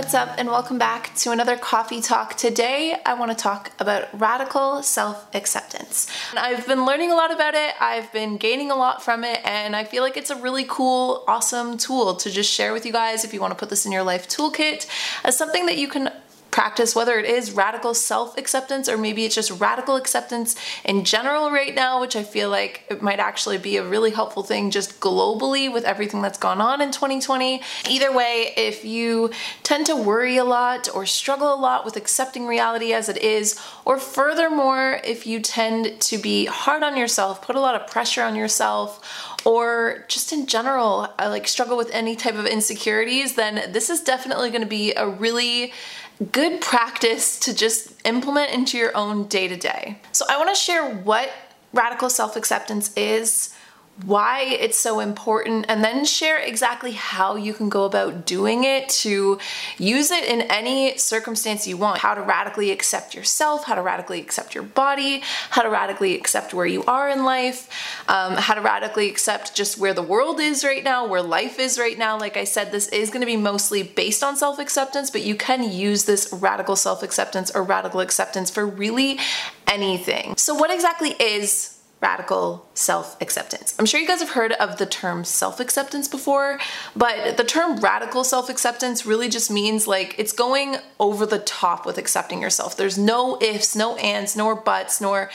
What's up, and welcome back to another coffee talk. Today, I want to talk about radical self acceptance. I've been learning a lot about it, I've been gaining a lot from it, and I feel like it's a really cool, awesome tool to just share with you guys if you want to put this in your life toolkit as something that you can practice, whether it is radical self acceptance or maybe it's just radical acceptance in general right now, which I feel like it might actually be a really helpful thing just globally with everything that's gone on in 2020. Either way, if you tend to worry a lot or struggle a lot with accepting reality as it is, or furthermore, if you tend to be hard on yourself, put a lot of pressure on yourself, or just in general, I like struggle with any type of insecurities, then this is definitely going to be a really good practice to just implement into your own day to day. So, I want to share what radical self acceptance is why it's so important, and then share exactly how you can go about doing it to use it in any circumstance you want. How to radically accept yourself, how to radically accept your body, how to radically accept where you are in life, um, how to radically accept just where the world is right now, where life is right now. Like I said, this is going to be mostly based on self acceptance, but you can use this radical self acceptance or radical acceptance for really anything. So, what exactly is radical self acceptance. I'm sure you guys have heard of the term self acceptance before, but the term radical self acceptance really just means like it's going over the top with accepting yourself. There's no ifs, no ands, nor buts, nor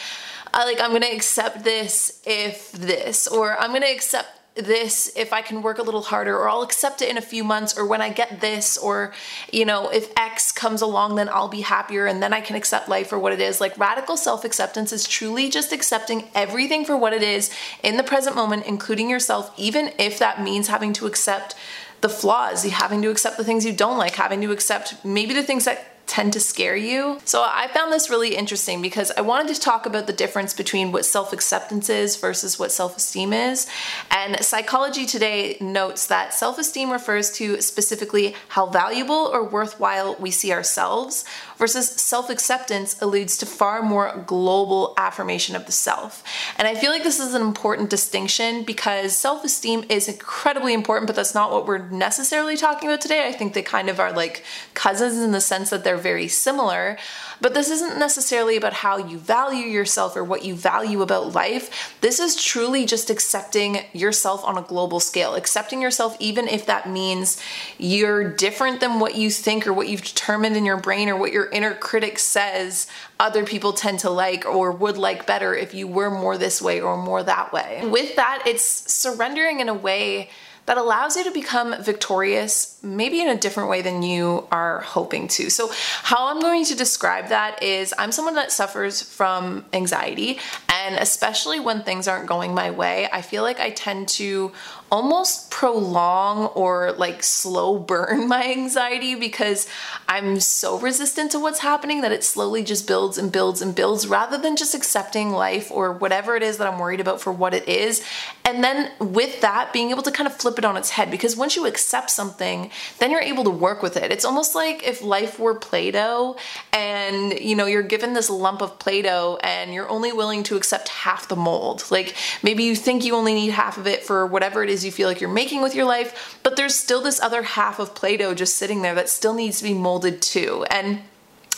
uh, like I'm gonna accept this if this, or I'm gonna accept this if I can work a little harder, or I'll accept it in a few months, or when I get this, or you know, if X comes along, then I'll be happier and then I can accept life for what it is. Like radical self acceptance is truly just accepting everything for what it is in the present moment, including yourself, even if that means having to accept the flaws, having to accept the things you don't like, having to accept maybe the things that tend to scare you. So I found this really interesting because I wanted to talk about the difference between what self acceptance is versus what self esteem is. And Psychology Today notes that self esteem refers to specifically how valuable or worthwhile we see ourselves, versus self acceptance alludes to far more global affirmation of the self. And I feel like this is an important distinction because self esteem is incredibly important, but that's not what we're necessarily talking about today. I think they kind of are like cousins in the sense that they're very similar. But this isn't necessarily about how you value yourself or what you value about life. This is truly just accepting yourself on a global scale, accepting yourself even if that means you're different than what you think or what you've determined in your brain or what your inner critic says other people tend to like or would like better if you were more this way or more that way. With that, it's surrendering in a way that allows you to become victorious, maybe in a different way than you are hoping to. So, how I'm going to describe that is I'm someone that suffers from anxiety, and especially when things aren't going my way, I feel like I tend to almost prolong or like slow burn my anxiety because I'm so resistant to what's happening that it slowly just builds and builds and builds rather than just accepting life or whatever it is that I'm worried about for what it is. And then with that, being able to kind of flip it on its head because once you accept something, then you're able to work with it. It's almost like if life were Play Doh and you know, you're given this lump of Play Doh and you're only willing to accept half the mold. Like maybe you think you only need half of it for whatever it is you feel like you're making with your life, but there's still this other half of Play Doh just sitting there that still needs to be molded too. And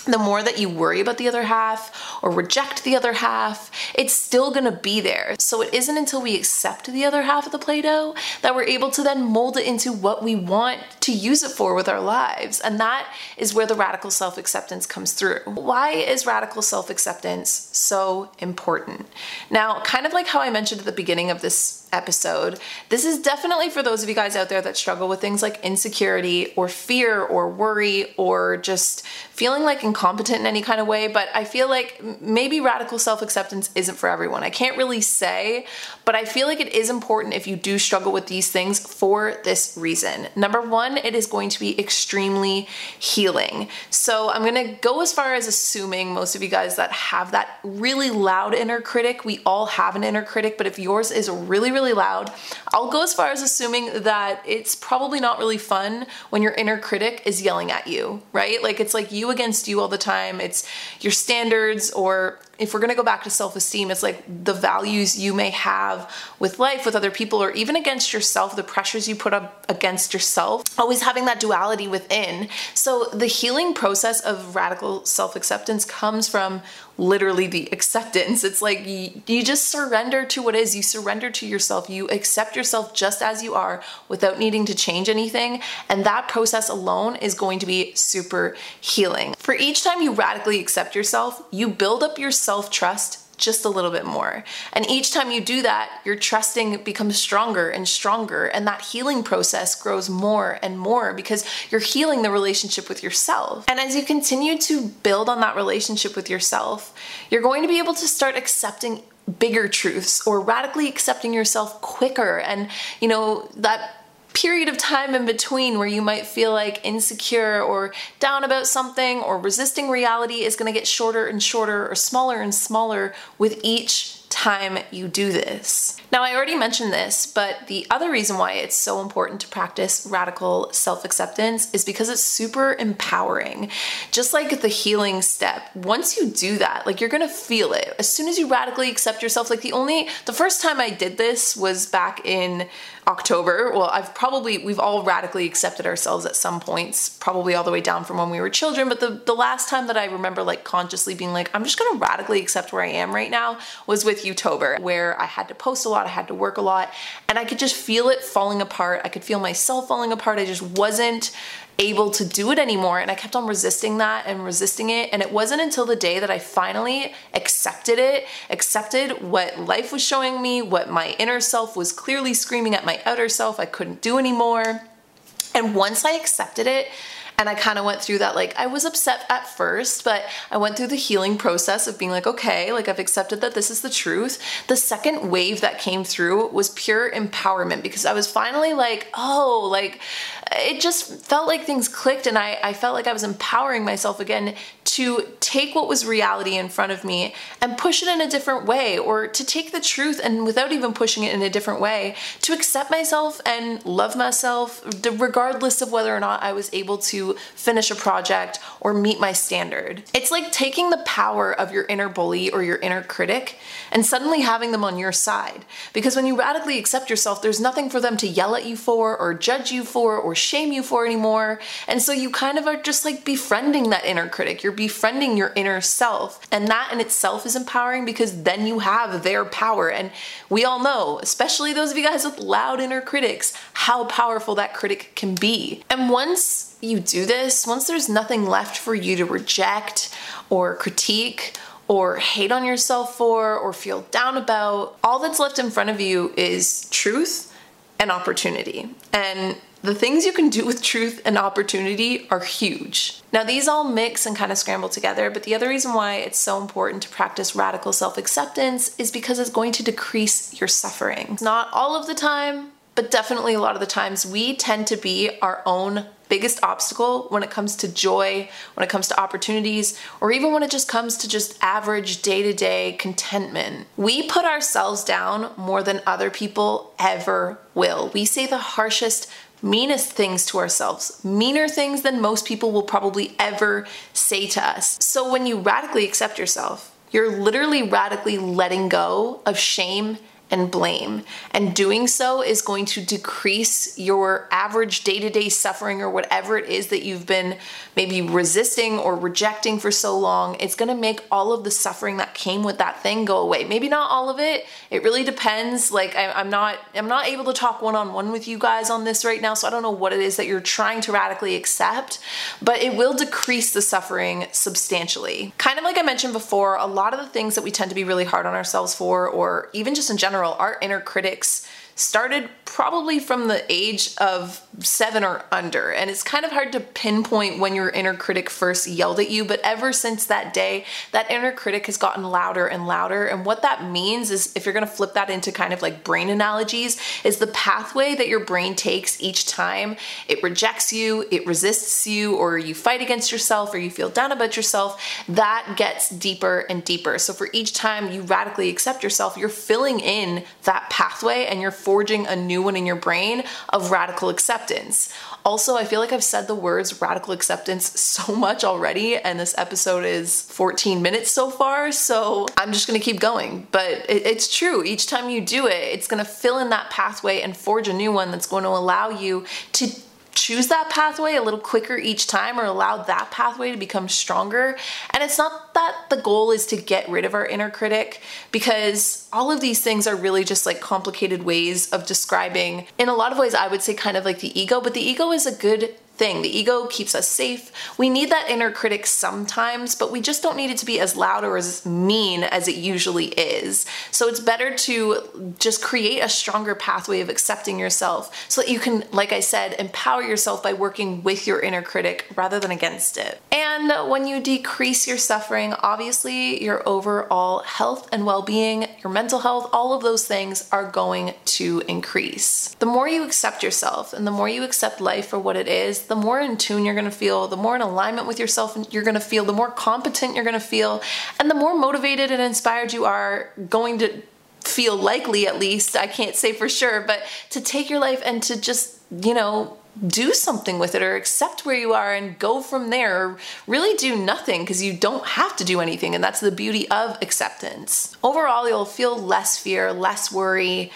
the more that you worry about the other half or reject the other half, it's still gonna be there. So it isn't until we accept the other half of the Play Doh that we're able to then mold it into what we want to use it for with our lives. And that is where the radical self acceptance comes through. Why is radical self acceptance so important? Now, kind of like how I mentioned at the beginning of this episode. This is definitely for those of you guys out there that struggle with things like insecurity or fear or worry or just feeling like incompetent in any kind of way. But I feel like maybe radical self acceptance isn't for everyone. I can't really say, but I feel like it is important if you do struggle with these things for this reason. Number one, it is going to be extremely healing. So I'm gonna go as far as assuming most of you guys that have that really loud inner critic, we all have an inner critic, but if yours is really, really loud. I'll go as far as assuming that it's probably not really fun when your inner critic is yelling at you, right? Like it's like you against you all the time. It's your standards or if we're to go back to self-esteem it's like the values you may have with life with other people or even against yourself the pressures you put up against yourself always having that duality within so the healing process of radical self-acceptance comes from literally the acceptance. It's like you, just surrender to what is. You surrender to yourself. You accept yourself just as you are without needing to change anything. And that process alone is going to be super healing. For each time you radically accept yourself you build up your self trust just a little bit more. And each time you do that, your trusting becomes stronger and stronger, and that healing process grows more and more because you're healing the relationship with yourself. And as you continue to build on that relationship with yourself, you're going to be able to start accepting bigger truths or radically accepting yourself quicker and you know that period of time in between where you might feel like insecure or down about something or resisting reality is going to get shorter and shorter or smaller and smaller with each time you do this. Now, I already mentioned this, but the other reason why it's so important to practice radical self acceptance is because it's super empowering. Just like the healing step, once you do that, like you're gonna feel it. As soon as you radically accept yourself, like the only, the first time I did this was back in October. Well, I've probably, we've all radically accepted ourselves at some points, probably all the way down from when we were children. But the, the last time that I remember like consciously being like, I'm just gonna radically accept where I am right now was with Youtober, where I had to post a lot, I had to work a lot, and I could just feel it falling apart. I could feel myself falling apart. I just wasn't able to do it anymore. And I kept on resisting that and resisting it. And it wasn't until the day that I finally accepted it, accepted what life was showing me, what my inner self was clearly screaming at my outer self I couldn't do anymore. And once I accepted it, and I kind of went through that, like, I was upset at first, but I went through the healing process of being like, okay, like, I've accepted that this is the truth. The second wave that came through was pure empowerment because I was finally like, oh, like, it just felt like things clicked and I, I felt like I was empowering myself again to take what was reality in front of me and push it in a different way, or to take the truth and without even pushing it in a different way, to accept myself and love myself, regardless of whether or not I was able to finish a project or meet my standard. It's like taking the power of your inner bully or your inner critic and suddenly having them on your side. Because when you radically accept yourself, there's nothing for them to yell at you for, or judge you for, or shame you for anymore. And so you kind of are just like befriending that inner critic. You're befriending your inner self. And that in itself is empowering because then you have their power. And we all know, especially those of you guys with loud inner critics, how powerful that critic can be. And once you do this, once there's nothing left for you to reject or critique, or hate on yourself for, or feel down about, all that's left in front of you is truth and opportunity. And the things you can do with truth and opportunity are huge. Now, these all mix and kind of scramble together, but the other reason why it's so important to practice radical self acceptance is because it's going to decrease your suffering. Not all of the time, but definitely a lot of the times we tend to be our own biggest obstacle when it comes to joy, when it comes to opportunities, or even when it just comes to just average day to day contentment. We put ourselves down more than other people ever will. We say the harshest, meanest things to ourselves, meaner things than most people will probably ever say to us. So when you radically accept yourself, you're literally radically letting go of shame and blame. And doing so is going to decrease your average day to day suffering or whatever it is that you've been maybe resisting or rejecting for so long. It's going to make all of the suffering that came with that thing go away. Maybe not all of it. It really depends. Like I, am not, I'm not able to talk one on one with you guys on this right now, so I don't know what it is that you're trying to radically accept, but it will decrease the suffering substantially. Kind of like I mentioned before, a lot of the things that we tend to be really hard on ourselves for, or even just in general general, our inner critics started probably from the age of seven or under. And it's kind of hard to pinpoint when your inner critic first yelled at you, but ever since that day, that inner critic has gotten louder and louder. And what that means is, if you're gonna flip that into kind of like brain analogies, is the pathway that your brain takes each time it rejects you, it resists you, or you fight against yourself, or you feel down about yourself, that gets deeper and deeper. So for each time you radically accept yourself, you're filling in that pathway and you're forging a new one in your brain of radical acceptance. Also, I feel like I've said the words radical acceptance so much already, and this episode is 14 minutes so far, so I'm just gonna keep going. But it's true, each time you do it, it's gonna fill in that pathway and forge a new one that's to allow you to choose that pathway a little quicker each time or allow that pathway to become stronger. And it's not that the goal is to get rid of our inner critic because all of these things are really just like complicated ways of describing, in a lot of ways, I would say kind of like the ego, but the ego is a good thing. The ego keeps us safe. We need that inner critic sometimes, but we just don't need it to be as loud or as mean as it usually is. So it's better to just create a stronger pathway of accepting yourself so that you can, like I said, empower yourself by working with your inner critic rather than against it. And when you decrease your suffering, obviously your overall health and well being, your mental health, all of those things are going to increase. The more you accept yourself and the more you accept life for what it is, the more in tune you're gonna feel, the more in alignment with yourself you're gonna feel, the more competent you're gonna feel, and the more motivated and inspired you are going to feel likely at least, I can't say for sure, but to take your life and to just, you know, do something with it or accept where you are and go from there or really do nothing because you don't have to do anything and that's the beauty of acceptance. Overall you'll feel less fear less worry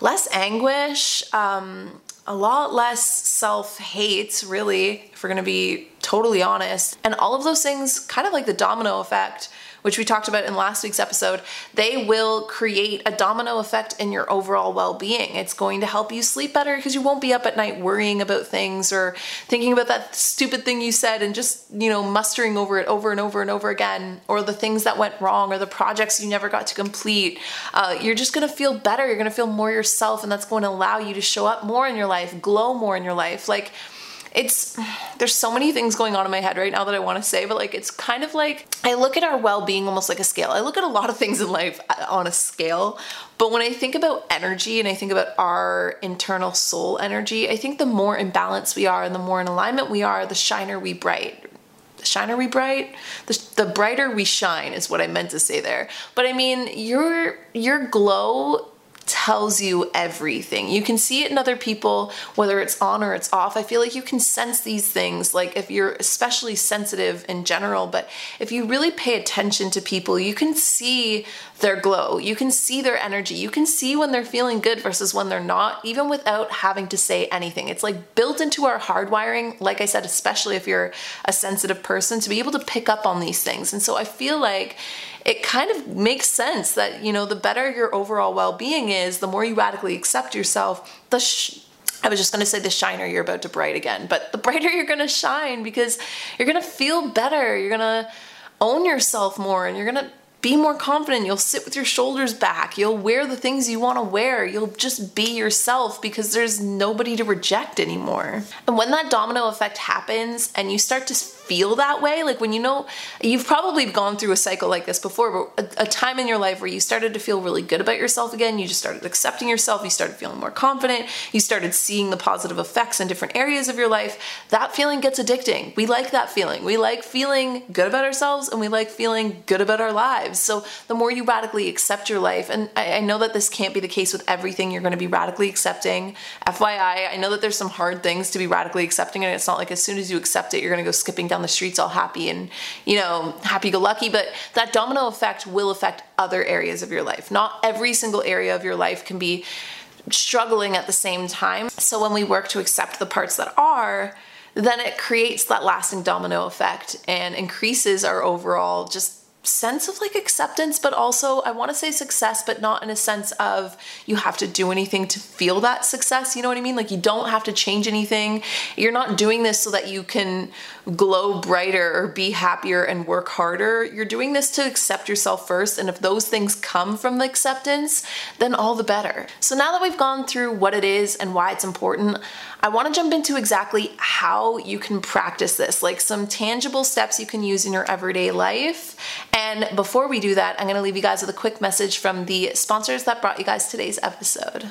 less anguish um, a lot less self hate, really, if we're gonna be totally honest. And all of those things, kind of like the domino effect, which we talked about in last week's episode, they will create a domino effect in your overall well being. It's going to help you sleep better because you won't be up at night worrying about things or thinking about that stupid thing you said and just, you know, mustering over it over and over and over again, or the things that went wrong or the projects you never got to complete. Uh, you're just going to feel better. You're going to feel more yourself, and that's going to allow you to show up more in your life, glow more in your life. Like, it's there's so many things going on in my head right now that I want to say, but like it's kind of like I look at our well-being almost like a scale. I look at a lot of things in life uh, on a scale, but when I think about energy and I think about our internal soul energy, I think the more in balance we are and the more in alignment we are, the shiner we bright. The shiner we bright, the, the brighter we shine is what I meant to say there. But I mean, your your glow tells you everything. You can see it in other people, whether it's on or it's off. I feel like you can sense these things, like if you're especially sensitive in general, but if you really pay attention to people, you can see their glow. You can see their energy. You can see when they're feeling good versus when they're not, even without having to say anything. It's like built into our hardwiring, like I said, especially if you're a sensitive person, to be able to pick up on these things. And so I feel like it kind of makes sense that, you know, the better your overall well being is, the more you radically accept yourself, the sh- I was just to say the shiner you're about to bright again, but the brighter you're to shine because you're to feel better. You're to own yourself more and you're to be more confident. You'll sit with your shoulders back. You'll wear the things you want to wear. You'll just be yourself because there's nobody to reject anymore. And when that domino effect happens and you start to feel that way, like when you know, you've probably gone through a cycle like this before, but a, a time in your life where you started to feel really good about yourself again, you just started accepting yourself, you started feeling more confident, you started seeing the positive effects in different areas of your life, that feeling gets addicting. We like that feeling. We like feeling good about ourselves and we like feeling good about our lives. So the more you radically accept your life, and I, I know that this can't be the case with everything you're going to be radically accepting. FYI, I know that there's some hard things to be radically accepting, and it's not like as soon as you accept it, you're going to go skipping down the streets all happy and, you know, happy go lucky. But that domino effect will affect other areas of your life. Not every single area of your life can be struggling at the same time. So when we work to accept the parts that are, then it creates that lasting domino effect and increases our overall just sense of like acceptance, but also I want to say success, but not in a sense of you have to do anything to feel that success. You know what I mean? Like you don't have to change anything. You're not doing this so that you can glow brighter or be happier and work harder. You're doing this to accept yourself first. And if those things come from the acceptance, then all the better. So now that we've gone through what it is and why it's important, I want to jump into exactly how you can practice this, like some tangible steps you can use in your everyday life. And before we do that, I'm going to leave you guys with a quick message from the sponsors that brought you guys today's episode.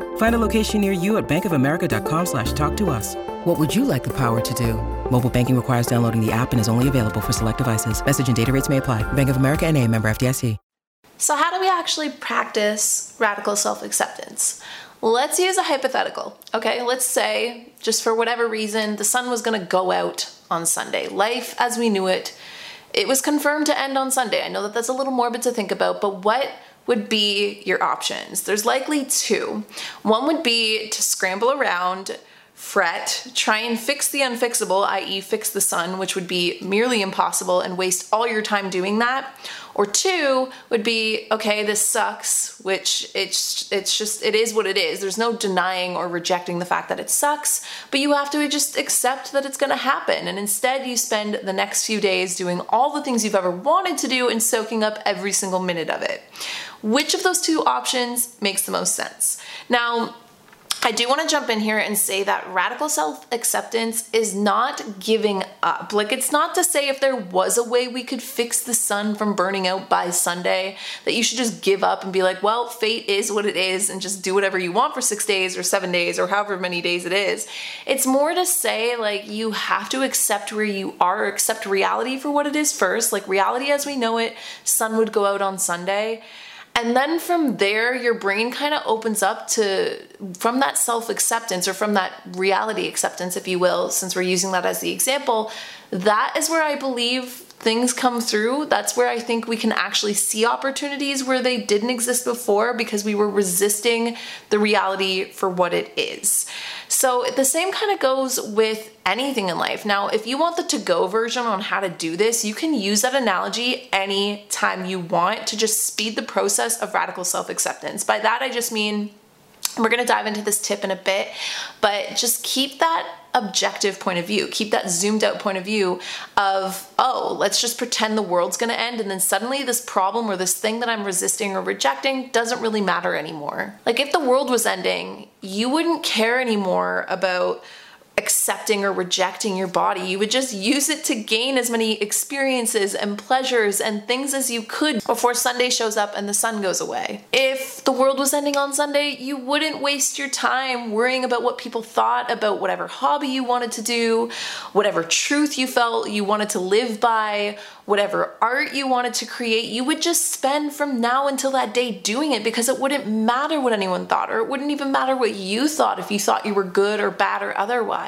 Find a location near you at bankofamerica.com slash talk to us. What would you like the power to do? Mobile banking requires downloading the app and is only available for select devices. Message and data rates may apply. Bank of America and a member FDIC. So how do we actually practice radical self-acceptance? Let's use a hypothetical. Okay, let's say just for whatever reason the sun was going to go out on Sunday. Life as we knew it, it was confirmed to end on Sunday. I know that that's a little morbid to think about, but what would be your options? There's likely two. One would be to scramble around fret, try and fix the unfixable, i.e., fix the sun, which would be merely impossible and waste all your time doing that. Or two would be, okay, this sucks, which it's it's just it is what it is. There's no denying or rejecting the fact that it sucks, but you have to just accept that it's going to happen. And instead, you spend the next few days doing all the things you've ever wanted to do and soaking up every single minute of it. Which of those two options makes the most sense? Now, I do want to jump in here and say that radical self acceptance is not giving up. Like, it's not to say if there was a way we could fix the sun from burning out by Sunday, that you should just give up and be like, well, fate is what it is and just do whatever you want for six days or seven days or however many days it is. It's more to say, like, you have to accept where you are, accept reality for what it is first. Like, reality as we know it, sun would go out on Sunday. And then from there, your brain kind of opens up to, from that self acceptance or from that reality acceptance, if you will, since we're using that as the example, that is where I believe things come through. That's where I think we can actually see opportunities where they didn't exist before because we were resisting the reality for what it is. So the same kind of goes with anything in life. Now, if you want the to go version on how to do this, you can use that analogy anytime you want to just speed the process of radical self acceptance. By that, I just mean we're going to dive into this tip in a bit, but just keep that objective point of view. Keep that zoomed out point of view of, oh, let's just pretend the world's to end. And then suddenly this problem or this thing that I'm resisting or rejecting doesn't really matter anymore. Like if the world was ending, you wouldn't care anymore about accepting or rejecting your body. You would just use it to gain as many experiences and pleasures and things as you could before Sunday shows up and the sun goes away. If the world was ending on Sunday, you wouldn't waste your time worrying about what people thought about whatever hobby you wanted to do, whatever truth you felt you wanted to live by, whatever art you wanted to create, you would just spend from now until that day doing it because it wouldn't matter what anyone thought, or it wouldn't even matter what you thought if you thought you were good or bad or otherwise.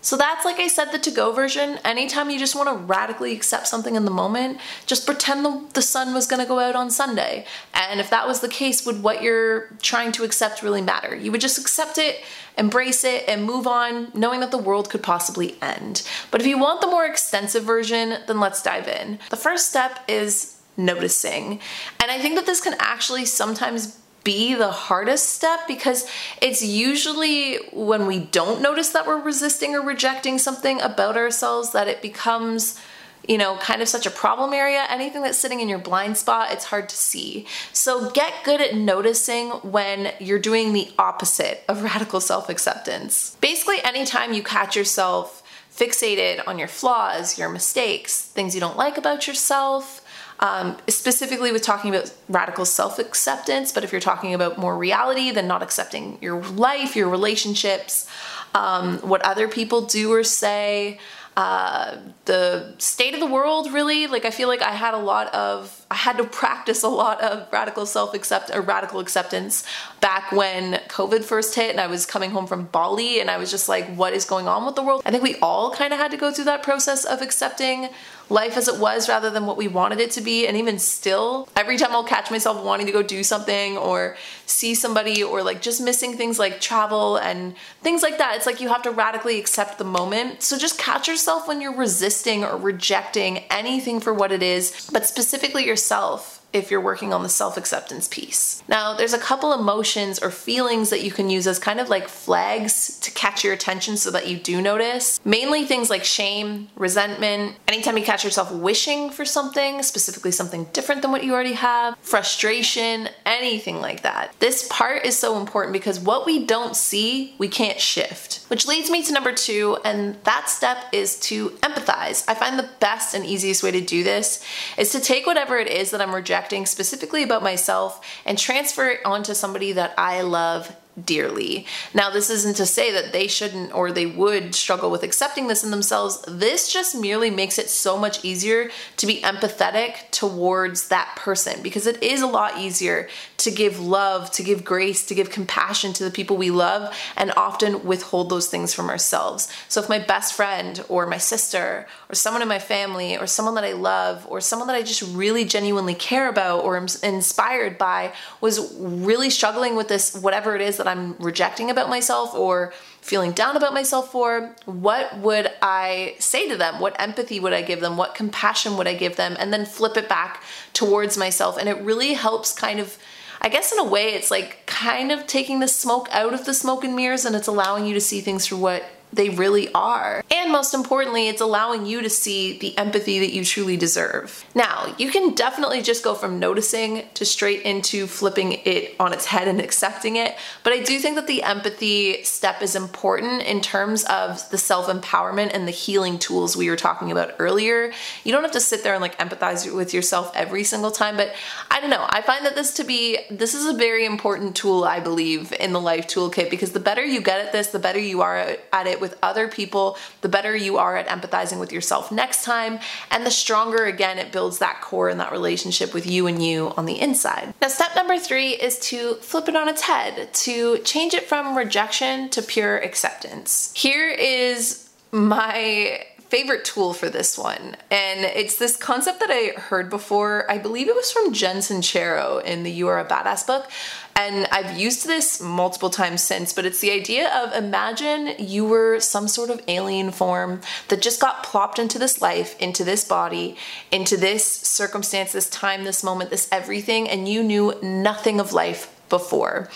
So that's, like I said, the to go version. Anytime you just want to radically accept something in the moment, just pretend the, the sun was going to go out on Sunday. And if that was the case, would what you're trying to accept really matter? You would just accept it embrace it, and move on, knowing that the world could possibly end. But if you want the more extensive version, then let's dive in. The first step is noticing. And I think that this can actually sometimes be the hardest step because it's usually when we don't notice that we're resisting or rejecting something about ourselves that it becomes you know, kind of such a problem area, anything that's sitting in your blind spot, it's hard to see. So get good at noticing when you're doing the opposite of radical self acceptance. Basically, anytime you catch yourself fixated on your flaws, your mistakes, things you don't like about yourself, um, specifically with talking about radical self acceptance, but if you're talking about more reality than not accepting your life, your relationships, um, what other people do or say, uh, the state of the world really. Like i feel like i had a lot of i had to practice a lot of radical self accept or uh, radical acceptance back when covid first hit and i was coming home from bali and i was just like what is going on with the world i think we all kind of had to go through that process of accepting life as it was rather than what we wanted it to be. And even still, every time I'll catch myself wanting to go do something or see somebody or like just missing things like travel and things like that, it's like you have to radically accept the moment. So just catch yourself when you're resisting or rejecting anything for what it is, but specifically yourself if you're working on the self acceptance piece. Now, there's a couple emotions or feelings that you can use as kind of like flags to catch your attention so that you do notice. Mainly things like shame, resentment, anytime you catch yourself wishing for something, specifically something different than what you already have, frustration, anything like that. This part is so important because what we don't see, we can't shift. Which leads me to number two, and that step is to empathize. I find the best and easiest way to do this is to take whatever it is that I'm rejecting specifically about myself and transfer it onto somebody that I love dearly. Now, this isn't to say that they shouldn't or they would struggle with accepting this in themselves. This just merely makes it so much easier to be empathetic towards that person because it is a lot easier to give love, to give grace, to give compassion to the people we love and often withhold those things from ourselves. So, if my best friend or my sister or someone in my family or someone that I love or someone that I just really genuinely care about or am inspired by was really struggling with this, whatever it is that I'm rejecting about myself or feeling down about myself for, what would I say to them? What empathy would I give them? What compassion would I give them? And then flip it back towards myself. And it really helps kind of. I guess in a way, it's like kind of taking the smoke out of the smoke and mirrors and it's allowing you to see things for what they really are. And most importantly, it's allowing you to see the empathy that you truly deserve. Now, you can definitely just go from noticing to straight into flipping it on its head and accepting it, but I do think that the empathy step is important in terms of the self empowerment and the healing tools we were talking about earlier. You don't have to sit there and like empathize with yourself every single time, but I don't know. I find that this to be this is a very important tool I believe in the life toolkit because the better you get at this, the better you are at it with other people, the better you are at empathizing with yourself next time, and the stronger again it builds that core and that relationship with you and you on the inside. Now, step number three is to flip it on its head, to change it from rejection to pure acceptance. Here is my favorite tool for this one. And it's this concept that I heard before. I believe it was from Jen Sincero in the You Are a Badass book. And I've used this multiple times since, but it's the idea of imagine you were some sort of alien form that just got plopped into this life, into this body, into this circumstance, this time, this moment, this everything, and you knew nothing of life before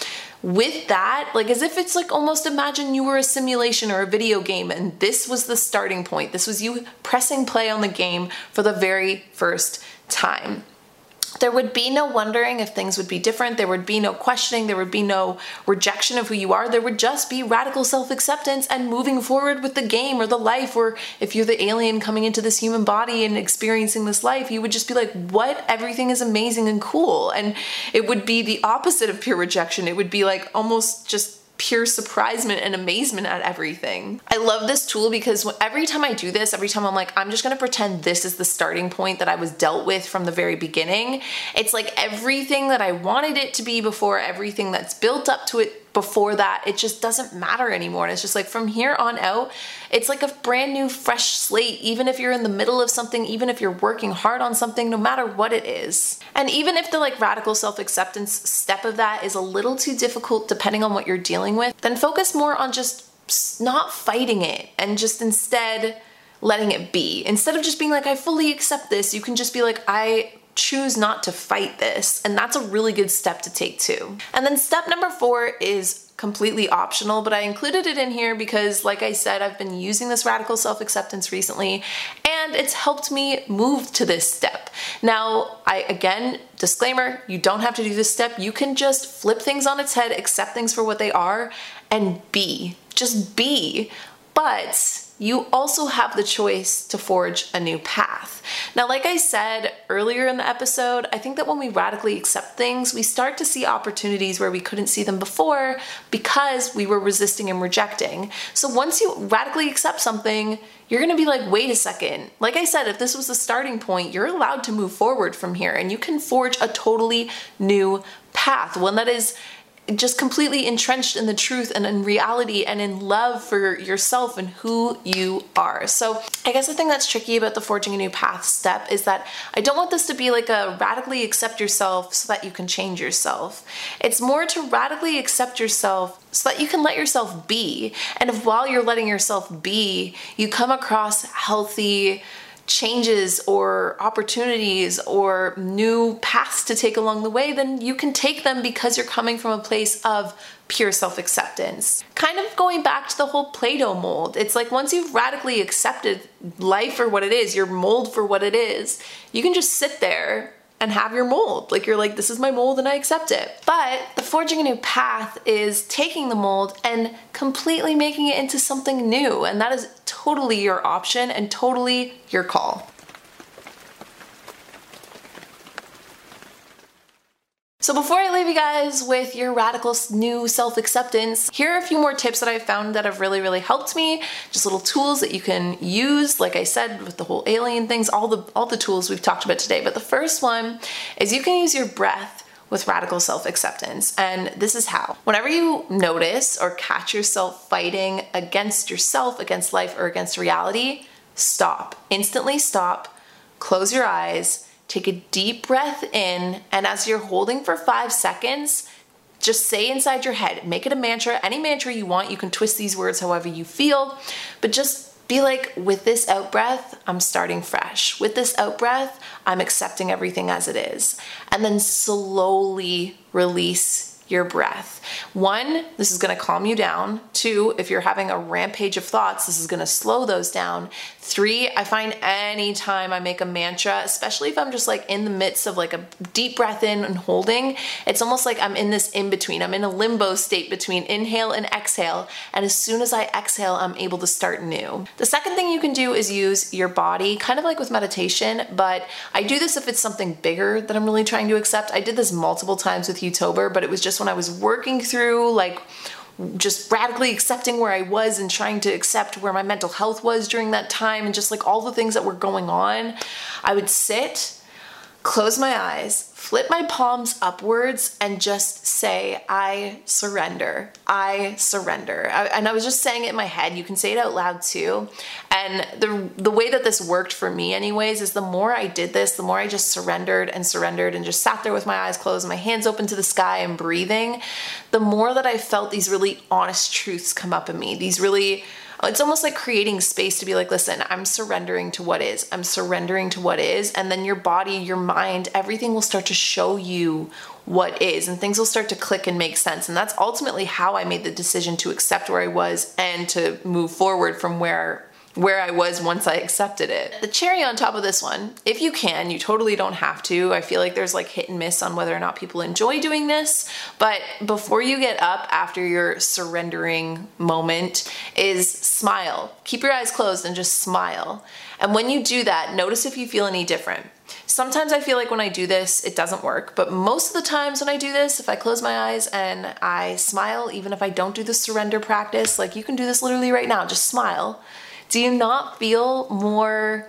with that, like as if it's like almost imagine you were a simulation or a video game and this was the starting point. This was you pressing play on the game for the very first time there would be no wondering if things would be different. There would be no questioning. There would be no rejection of who you are. There would just be radical self acceptance and moving forward with the game or the life. Or if you're the alien coming into this human body and experiencing this life, you would just be like, what? Everything is amazing and cool. And it would be the opposite of pure rejection. It would be like almost just pure surprisement and amazement at everything. I love this tool because every time I do this, every time I'm like, I'm just gonna pretend this is the starting point that I was dealt with from the very beginning. It's like everything that I wanted it to be before, everything that's built up to it before that, it just doesn't matter anymore. And it's just like from here on out, it's like a brand new, fresh slate, even if you're in the middle of something, even if you're working hard on something, no matter what it is. And even if the like radical self acceptance step of that is a little too difficult depending on what you're dealing with, then focus more on just not fighting it and just instead letting it be. Instead of just being like, I fully accept this, you can just be like, I choose not to fight this. And that's a really good step to take too. And then step number four is completely optional, but I included it in here because, like I said, I've been using this radical self acceptance recently and it's helped me move to this step. Now, I again, disclaimer, you don't have to do this step. You can just flip things on its head, accept things for what they are, and be. Just be. But you also have the choice to forge a new path. Now, like I said earlier in the episode, I think that when we radically accept things, we start to see opportunities where we couldn't see them before because we were resisting and rejecting. So once you radically accept something, you're gonna be like, wait a second. Like I said, if this was the starting point, you're allowed to move forward from here and you can forge a totally new path, one that is just completely entrenched in the truth and in reality and in love for yourself and who you are. So, I guess the thing that's tricky about the forging a new path step is that I don't want this to be like a radically accept yourself so that you can change yourself. It's more to radically accept yourself so that you can let yourself be. And if while you're letting yourself be, you come across healthy, changes or opportunities or new paths to take along the way, then you can take them because you're coming from a place of pure self acceptance. Kind of going back to the whole Play Doh mold. It's like once you've radically accepted life for what it is, your mold for what it is, you can just sit there and have your mold. Like you're like, this is my mold and I accept it. But the forging a new path is taking the mold and completely making it into something new. And that is totally your option and totally your call. So before I leave you guys with your radical new self-acceptance, here are a few more tips that I've found that have really, really helped me. Just little tools that you can use, like I said, with the whole alien things, all the all the tools we've talked about today. But the first one is you can use your breath with radical self acceptance. And this is how. Whenever you notice or catch yourself fighting against yourself, against life, or against reality, stop. Instantly stop, close your eyes, Take a deep breath in, and as you're holding for five seconds, just say inside your head, make it a mantra, any mantra you want. You can twist these words however you feel, but just be like, with this out breath, I'm starting fresh. With this out breath, I'm accepting everything as it is. And then slowly release your breath. One, this is gonna calm you down. Two, if you're having a rampage of thoughts, this is gonna slow those down. Three, I find anytime I make a mantra, especially if I'm just like in the midst of like a deep breath in and holding, it's almost like I'm in this in between. I'm in a limbo state between inhale and exhale. And as soon as I exhale, I'm able to start new. The second thing you can do is use your body, kind of like with meditation, but I do this if it's something bigger that I'm really trying to accept. I did this multiple times with Youtober, but it was just when I was working through like just radically accepting where I was and trying to accept where my mental health was during that time and just like all the things that were going on, I would sit close my eyes, flip my palms upwards, and just say, I surrender. I surrender. I, and I was just saying it in my head. You can say it out loud too. And the, the way that this worked for me, anyways, is the more I did this, the more I just surrendered and surrendered and just sat there with my eyes closed, my hands open to the sky and breathing, the more that I felt these really honest truths come up in me, these really it's almost like creating space to be like, listen, I'm surrendering to what is. I'm surrendering to what is. And then your body, your mind, everything will start to show you what is and things will start to click and make sense. And that's ultimately how I made the decision to accept where I was and to move forward from where where I was once I accepted it. The cherry on top of this one, if you can, you totally don't have to. I feel like there's like hit and miss on whether or not people enjoy doing this, but before you get up after your surrendering moment is smile. Keep your eyes closed and just smile. And when you do that, notice if you feel any different. Sometimes I feel like when I do this, it doesn't work, but most of the times when I do this, if I close my eyes and I smile, even if I don't do the surrender practice, like you can do this literally right now, just smile do you not feel more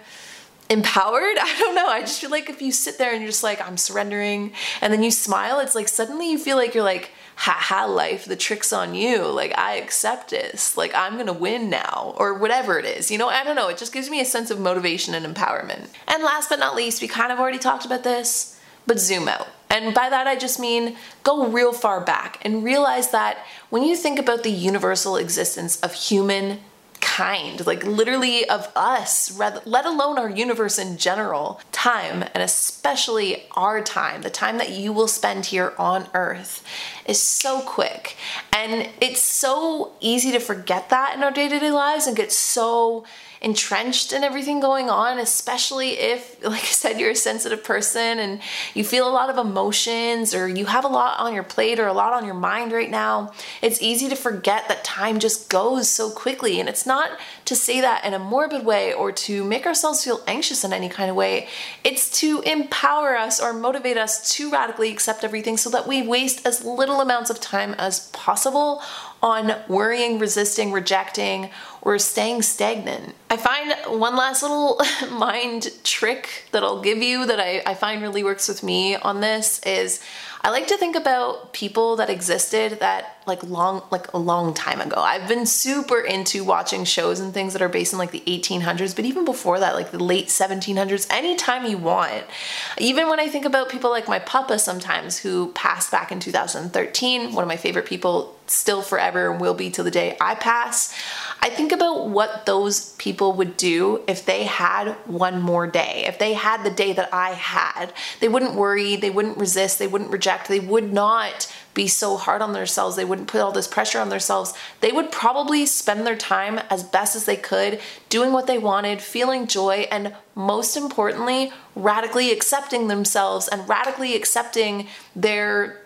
empowered? I don't know. I just feel like if you sit there and you're just like, I'm surrendering, and then you smile, it's like suddenly you feel like you're like, ha ha, life, the trick's on you. Like, I accept this. Like, I'm gonna win now, or whatever it is. You know, I don't know. It just gives me a sense of motivation and empowerment. And last but not least, we kind of already talked about this, but zoom out. And by that, I just mean go real far back and realize that when you think about the universal existence of human kind, like literally of us, let alone our universe in general. Time, and especially our time, the time that you will spend here on earth, is so quick. And it's so easy to forget that in our day to day lives and get so entrenched in everything going on, especially if, like I said, you're a sensitive person and you feel a lot of emotions or you have a lot on your plate or a lot on your mind right now. It's easy to forget that time just goes so quickly. And it's not to say that in a morbid way or to make ourselves feel anxious in any kind of way. It's to empower us or motivate us to radically accept everything so that we waste as little amounts of time as possible on worrying, resisting, rejecting, or staying stagnant. I find one last little mind trick that I'll give you that I, I find really works with me on this is I like to think about people that existed that like long like a long time ago. I've been super into watching shows and things that are based in like the 1800s, but even before that, like the late 1700s, anytime you want. Even when I think about people like my papa sometimes who passed back in 2013, one of my favorite people still forever and will be till the day I pass. I think about what those people would do if they had one more day, if they had the day that I had. They wouldn't worry, they wouldn't resist, they wouldn't reject, they would not be so hard on themselves, they wouldn't put all this pressure on themselves. They would probably spend their time as best as they could, doing what they wanted, feeling joy, and most importantly, radically accepting themselves and radically accepting their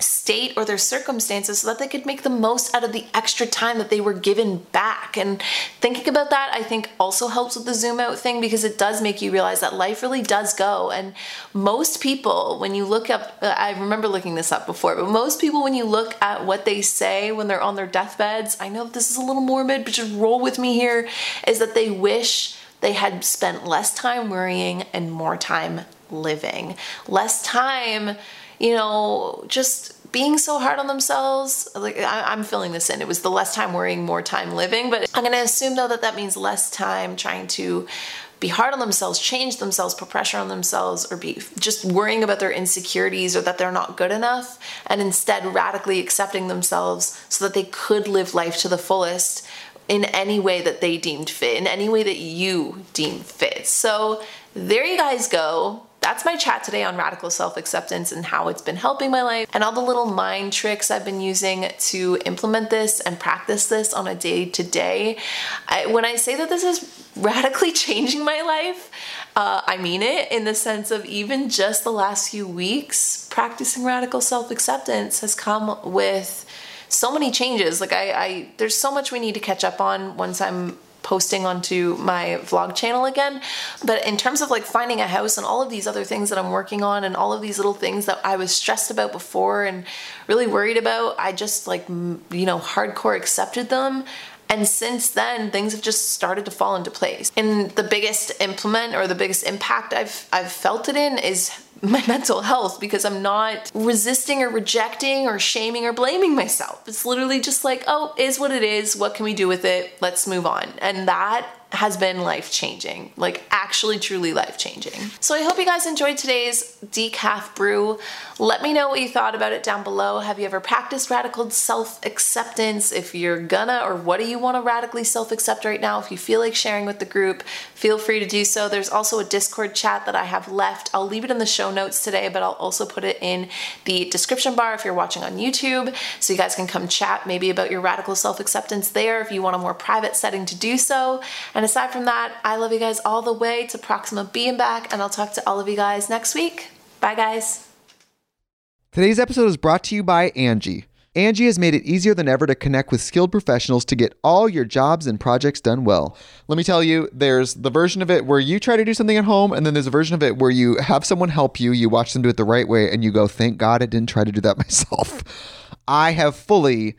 state or their circumstances so that they could make the most out of the extra time that they were given back. And thinking about that, I think also helps with the zoom out thing because it does make you realize that life really does go. And most people, when you look up, uh, I remember looking this up before, but most people, when you look at what they say when they're on their deathbeds, I know this is a little morbid, but just roll with me here, is that they wish they had spent less time worrying and more time living. Less time you know, just being so hard on themselves. Like I, am feeling this in. It was the less time worrying, more time living. But I'm gonna assume though that that means less time trying to be hard on themselves, change themselves, put pressure on themselves, or be just worrying about their insecurities or that they're not good enough, and instead radically accepting themselves so that they could live life to the fullest in any way that they deemed fit, in any way that you deem fit. So there you guys go that's my chat today on radical self acceptance and how it's been helping my life and all the little mind tricks I've been using to implement this and practice this on a day to day. When I say that this is radically changing my life, uh, I mean it in the sense of even just the last few weeks, practicing radical self acceptance has come with so many changes. Like I, I, there's so much we need to catch up on once I'm posting onto my vlog channel again. But in terms of like finding a house and all of these other things that I'm working on and all of these little things that I was stressed about before and really worried about, I just like, you know, hardcore accepted them and since then, things have just started to fall into place. And the biggest implement or the biggest impact I've I've felt it in is my mental health because I'm not resisting or rejecting or shaming or blaming myself. It's literally just like, oh, is what it is. What can we do with it? Let's move on. And that has been life changing, like actually truly life changing. So I hope you guys enjoyed today's decaf brew. Let me know what you thought about it down below. Have you ever practiced radical self acceptance? If you're gonna, or what do you want to radically self accept right now? If you feel like sharing with the group, feel free to do so. There's also a Discord chat that I have left. I'll leave it in the show notes today, but I'll also put it in the description bar if you're watching on YouTube so you guys can come chat maybe about your radical self acceptance there if you want a more private setting to do so. And and aside from that, I love you guys all the way to Proxima B and back, and I'll talk to all of you guys next week. Bye, guys. Today's episode is brought to you by Angie. Angie has made it easier than ever to connect with skilled professionals to get all your jobs and projects done well. Let me tell you, there's the version of it where you try to do something at home, and then there's a version of it where you have someone help you, you watch them do it the right way, and you go, thank God I didn't try to do that myself. I have fully